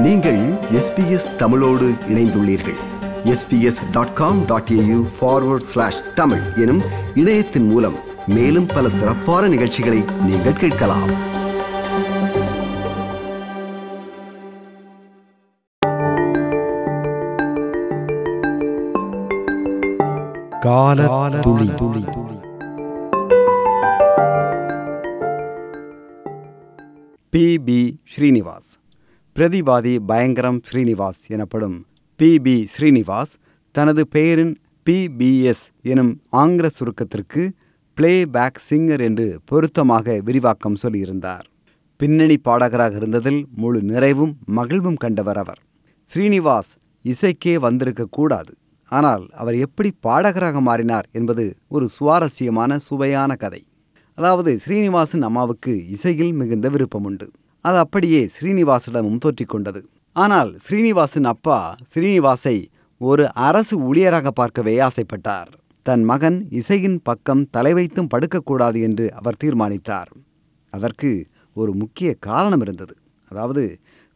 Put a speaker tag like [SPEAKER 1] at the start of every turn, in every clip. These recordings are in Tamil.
[SPEAKER 1] நீங்கள் எஸ்பிஎஸ் தமிழோடு இணைந்துள்ளீர்கள். SBS dot com dot AU forward slash Tamil எனும் இணையத்தின் மூலம் மேலும் பல சிறப்பான நிகழ்ச்சிகளை நீங்கள் கேட்கலாம்.
[SPEAKER 2] கால துளி துளி
[SPEAKER 3] பி. பி. ஸ்ரீனிவாஸ். பிரதிவாதி பயங்கரம் ஸ்ரீனிவாஸ் எனப்படும் பி பி ஸ்ரீனிவாஸ் தனது பெயரின் பிபிஎஸ் எனும் ஆங்கில சுருக்கத்திற்கு பிளே பேக் சிங்கர் என்று பொருத்தமாக விரிவாக்கம் சொல்லியிருந்தார். பின்னணி பாடகராக இருந்ததில் முழு நிறைவும் மகிழ்வும் கண்டவர் அவர். ஸ்ரீனிவாஸ் இசைக்கே வந்திருக்கக்கூடாது ஆனால் அவர் எப்படி பாடகராக மாறினார் என்பது ஒரு சுவாரஸ்யமான சுவையான கதை. அதாவது ஸ்ரீனிவாசன் அம்மாவுக்கு இசையில் மிகுந்த விருப்பம் உண்டு அது அப்படியே ஸ்ரீனிவாசிடமும் தோற்றிக்கொண்டது. ஆனால் ஸ்ரீனிவாசன் அப்பா ஸ்ரீனிவாசை ஒரு அரசு ஊழியராக பார்க்கவே ஆசைப்பட்டார். தன் மகன் இசையின் பக்கம் தலை வைத்தும் படுக்கக்கூடாது என்று அவர் தீர்மானித்தார். அதற்கு ஒரு முக்கிய காரணம் இருந்தது. அதாவது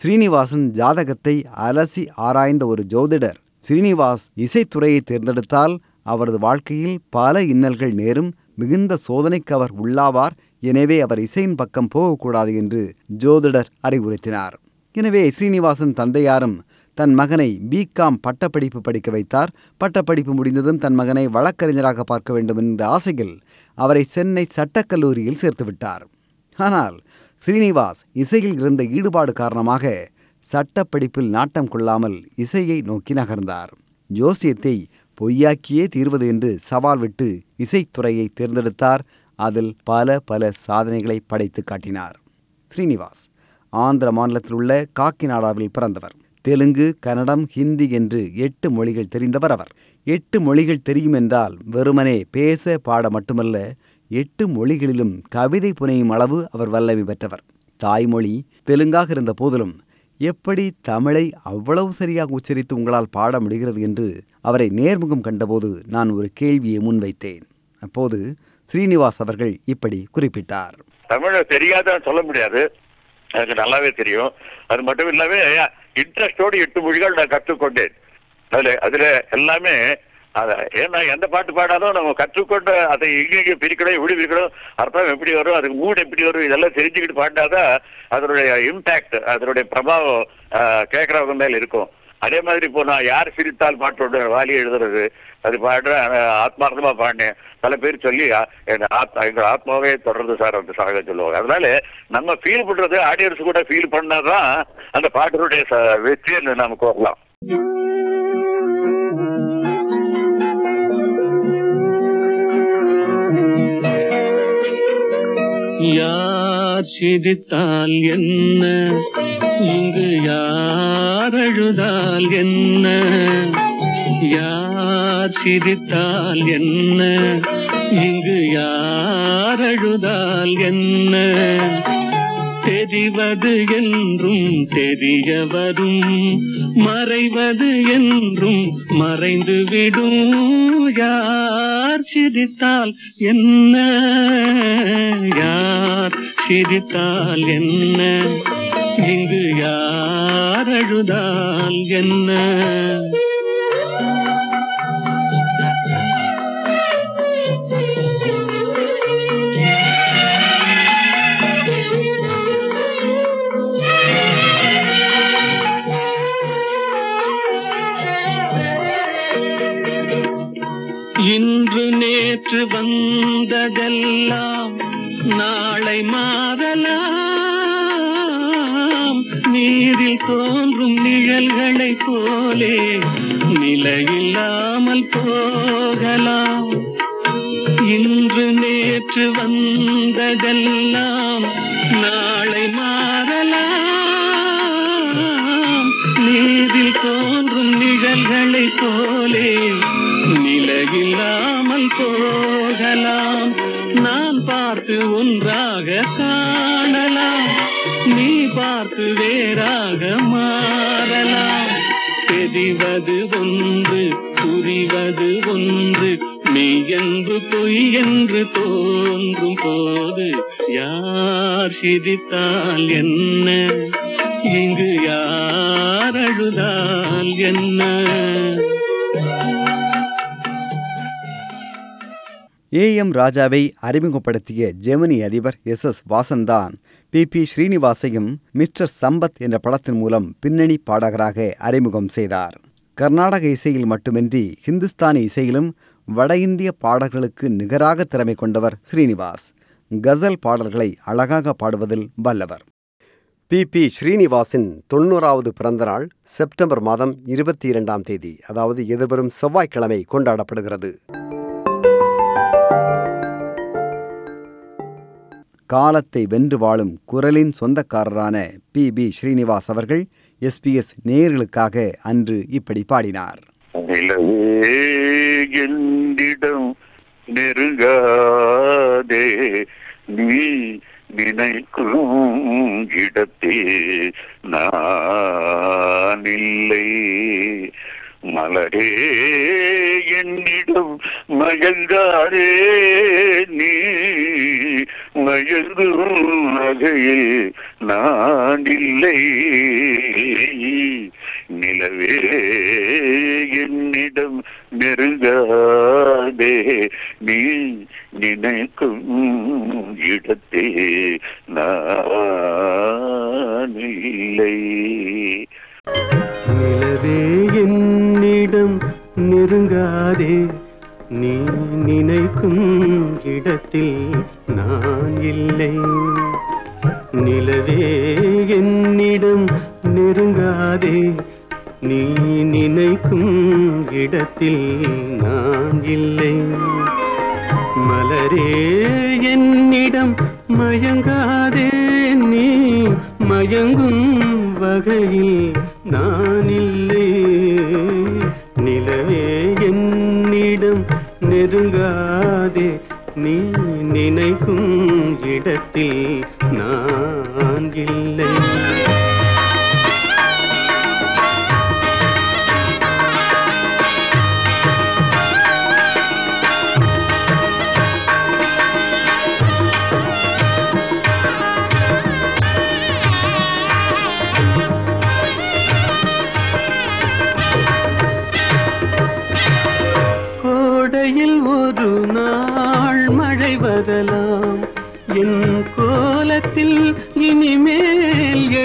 [SPEAKER 3] ஸ்ரீனிவாசன் ஜாதகத்தை அலசி ஆராய்ந்த ஒரு ஜோதிடர் ஸ்ரீனிவாஸ் இசைத்துறையை தேர்ந்தெடுத்தால் அவரது வாழ்க்கையில் பல இன்னல்கள் நேரும் மிகுந்த சோதனைக்கு அவர் உள்ளாவார் எனவே அவர் இசையின் பக்கம் போகக்கூடாது என்று ஜோதிடர் அறிவுறுத்தினார். எனவே ஸ்ரீனிவாசன் தந்தையாரும் தன் மகனை பிகாம் பட்டப்படிப்பு படிக்க வைத்தார். பட்டப்படிப்பு முடிந்ததும் தன் மகனை வழக்கறிஞராக பார்க்க வேண்டும் என்ற ஆசையில் அவரை சென்னை சட்டக்கல்லூரியில் சேர்த்துவிட்டார் ஆனால் ஸ்ரீனிவாஸ் இசையில் இருந்த ஈடுபாடு காரணமாக சட்டப்படிப்பில் நாட்டம் கொள்ளாமல் இசையை நோக்கி நகர்ந்தார். ஜோசியத்தை பொய்யாக்கியே தீர்வது என்று சவால் விட்டு இசைத்துறையை தேர்ந்தெடுத்தார். அதில் பல பல சாதனைகளை படைத்து காட்டினார். ஸ்ரீனிவாஸ் ஆந்திர மாநிலத்தில் உள்ள காக்கிநாடாவில் பிறந்தவர். தெலுங்கு கன்னடம் ஹிந்தி என்று எட்டு மொழிகள் தெரிந்தவர் அவர். எட்டு மொழிகள் தெரியும் என்றால் வெறுமனே பேச பாட மட்டுமல்ல எட்டு மொழிகளிலும் கவிதை புனையும் அளவு அவர் வல்லமை பெற்றவர். தாய்மொழி தெலுங்காக இருந்த போதிலும் எப்படி தமிழை அவ்வளவு சரியாக உச்சரித்து உங்களால் பாட முடிகிறது என்று அவரை நேர்முகம் கண்டபோது நான் ஒரு கேள்வியை முன்வைத்தேன். அப்போது ஸ்ரீனிவாஸ் அவர்கள் இப்படி குறிப்பிட்டார்.
[SPEAKER 4] தமிழை தெரியாதுன்னு சொல்ல முடியாது. எனக்கு நல்லாவே தெரியும். அது மட்டும் இல்லாமல் இன்ட்ரெஸ்டோடு எட்டு மொழிகள் நான் கற்றுக்கொண்டேன். அதுல அதில் எல்லாமே அத ஏன்னா எந்த பாட்டு பாடாலும் நம்ம கற்றுக்கொண்டு அதை எங்கெங்கே பிரிக்கணும் எப்படி பிரிக்கணும் அர்த்தம் எப்படி வரும் அதுக்கு மூட் எப்படி வரும் இதெல்லாம் தெரிஞ்சுக்கிட்டு பாடினாதான் அதனுடைய இம்பேக்ட் அதனுடைய பிரபாவம் கேட்குறவங்க மேலே இருக்கும். அதே மாதிரி இப்போ நான் யார் சிரித்தால் பாட்டோட வாலி எழுதுறது? அது பாடுறேன் ஆத்மார்த்தமா பாடினேன் பல பேர் சொல்லி எங்க ஆத்மா எங்க ஆத்மாவே தொடர்ந்து சார் அந்த சாக சொல்லுவாங்க. அதனால நம்ம ஃபீல் பண்றது ஆடியன்ஸ் கூட ஃபீல் பண்ணாதான் அந்த பாட்டினுடைய ச- வெற்றின்னு நமக்கு வரலாம்
[SPEAKER 5] யார் சிரித்தால் என்ன? இங்கு யார் அழுதால் என்ன? யார் சிரித்தால் என்ன? இங்கு யார் அழுதால் என்ன? தெரிவது என்றும் தெரிய வரும் மறைவது என்றும் மறைந்துவிடும். யார் சிரித்தால் என்ன? யார் சிரித்தால் என்ன? இங்கு யார் அழுதால் என்ன? இன்று நேற்று வந்ததெல்லாம் நாளை மாதலாம் நீரில் தோன்றும் நிழல்களைப் போலே நிலையில்லாமல் போகலாம். இன்று நேற்று வந்ததெல்லாம் நாளை மாறலாம். நீரில் தோன்றும் நிழல்களைப் போலே நிலையில்லாமல் போகலாம். நான் பார்த்து ஒன்றாக காணலாம். நீ பார்த்து வேறாக மாறலாம். தெரிவது ஒன்று புரிவது ஒன்று மெய் என்று பொய் என்று தோன்றும் போது யார் சிரித்தால் என்ன?
[SPEAKER 6] இங்கு யார் அழுதால் என்ன?
[SPEAKER 3] ஏ எம் ராஜாவை அறிமுகப்படுத்திய ஜெர்மனி அதிபர் எஸ் எஸ் வாசன்தான். பி. பி. ஸ்ரீனிவாசையும் மிஸ்டர் சம்பத் என்ற படத்தின் மூலம் பின்னணி பாடகராக அறிமுகம் செய்தார். கர்நாடக இசையில் மட்டுமின்றி ஹிந்துஸ்தானி இசையிலும் வட இந்திய பாடல்களுக்கு நிகராக திறமை கொண்டவர் ஸ்ரீனிவாஸ். கசல் பாடல்களை அழகாக பாடுவதில் வல்லவர். பி. பி. ஸ்ரீனிவாசின் தொண்ணூறாவது பிறந்தநாள் செப்டம்பர் மாதம் இருபத்தி இரண்டாம் தேதி அதாவது எதிர்வரும் செவ்வாய்க்கிழமை கொண்டாடப்படுகிறது. காலத்தை வென்று வாழும் குரலின் சொந்தக்காரரான பி. பி. ஸ்ரீனிவாஸ் அவர்கள் எஸ்பிஎஸ் நேயர்களுக்காக அன்று இப்படி பாடினார்.
[SPEAKER 4] என்னிடம் நெருங்காதே நீ நினைக்கும் இடத்தே நான் இல்லை மலரே என்னிடம் மயங்காதே நீ மயங்கும் நகையில் நான் இல்லை நிலவே என்னிடம் நெருங்காதே. நீ நினைக்கும் இடத்தே நான் இல்லை
[SPEAKER 6] நிலவே என்னிடம் நெருங்காதே. இடத்தில் நான் இல்லை. மலரே என்னிடம் மயங்காதே நீ. மயங்கும் வகையில் நான் இல்லை. நிலவே என்னிடம் நெருங்காதே நீ. நினைக்கும் இடத்தில் நான் இல்லை.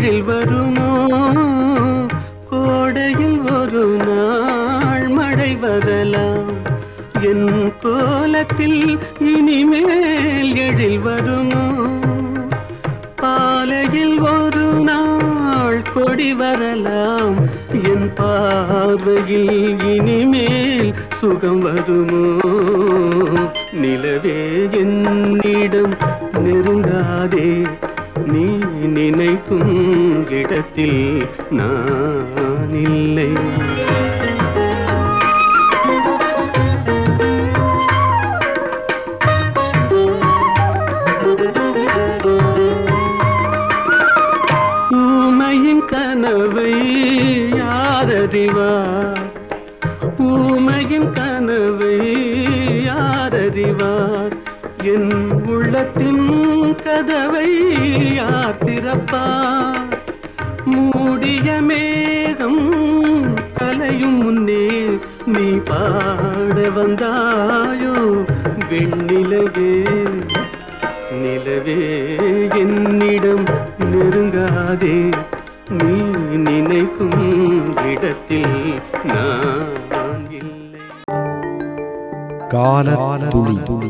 [SPEAKER 6] இனிமேல் வருமோ? கோடையில் ஒரு நாள் மழை வரலாம். என் கோலத்தில் இனிமேல் எழில் வருமோ? பாலையில் ஒரு நாள் கொடி வரலாம். என் பார்வையில் இனிமேல் சுகம் வருமோ? நிலவே என்னிடம் நெருங்காதே. நீ நினைக்கும் இடத்தில் நான் இல்லை ஊமையின் கனவை யாரறிவா? ஊமையின் கனவை யாரறிவார்? என் உள்ளத்தின் கதவை யார் திறப்பார் மூடிய மேகம் கலையும் முன்னே நீ பாட வந்தாயோ? வெண்ணிலவே நிலவே என்னிடம் நெருங்காதே. நீ நினைக்கும் இடத்தில் நான் இல்லை.
[SPEAKER 2] கால துளி துளி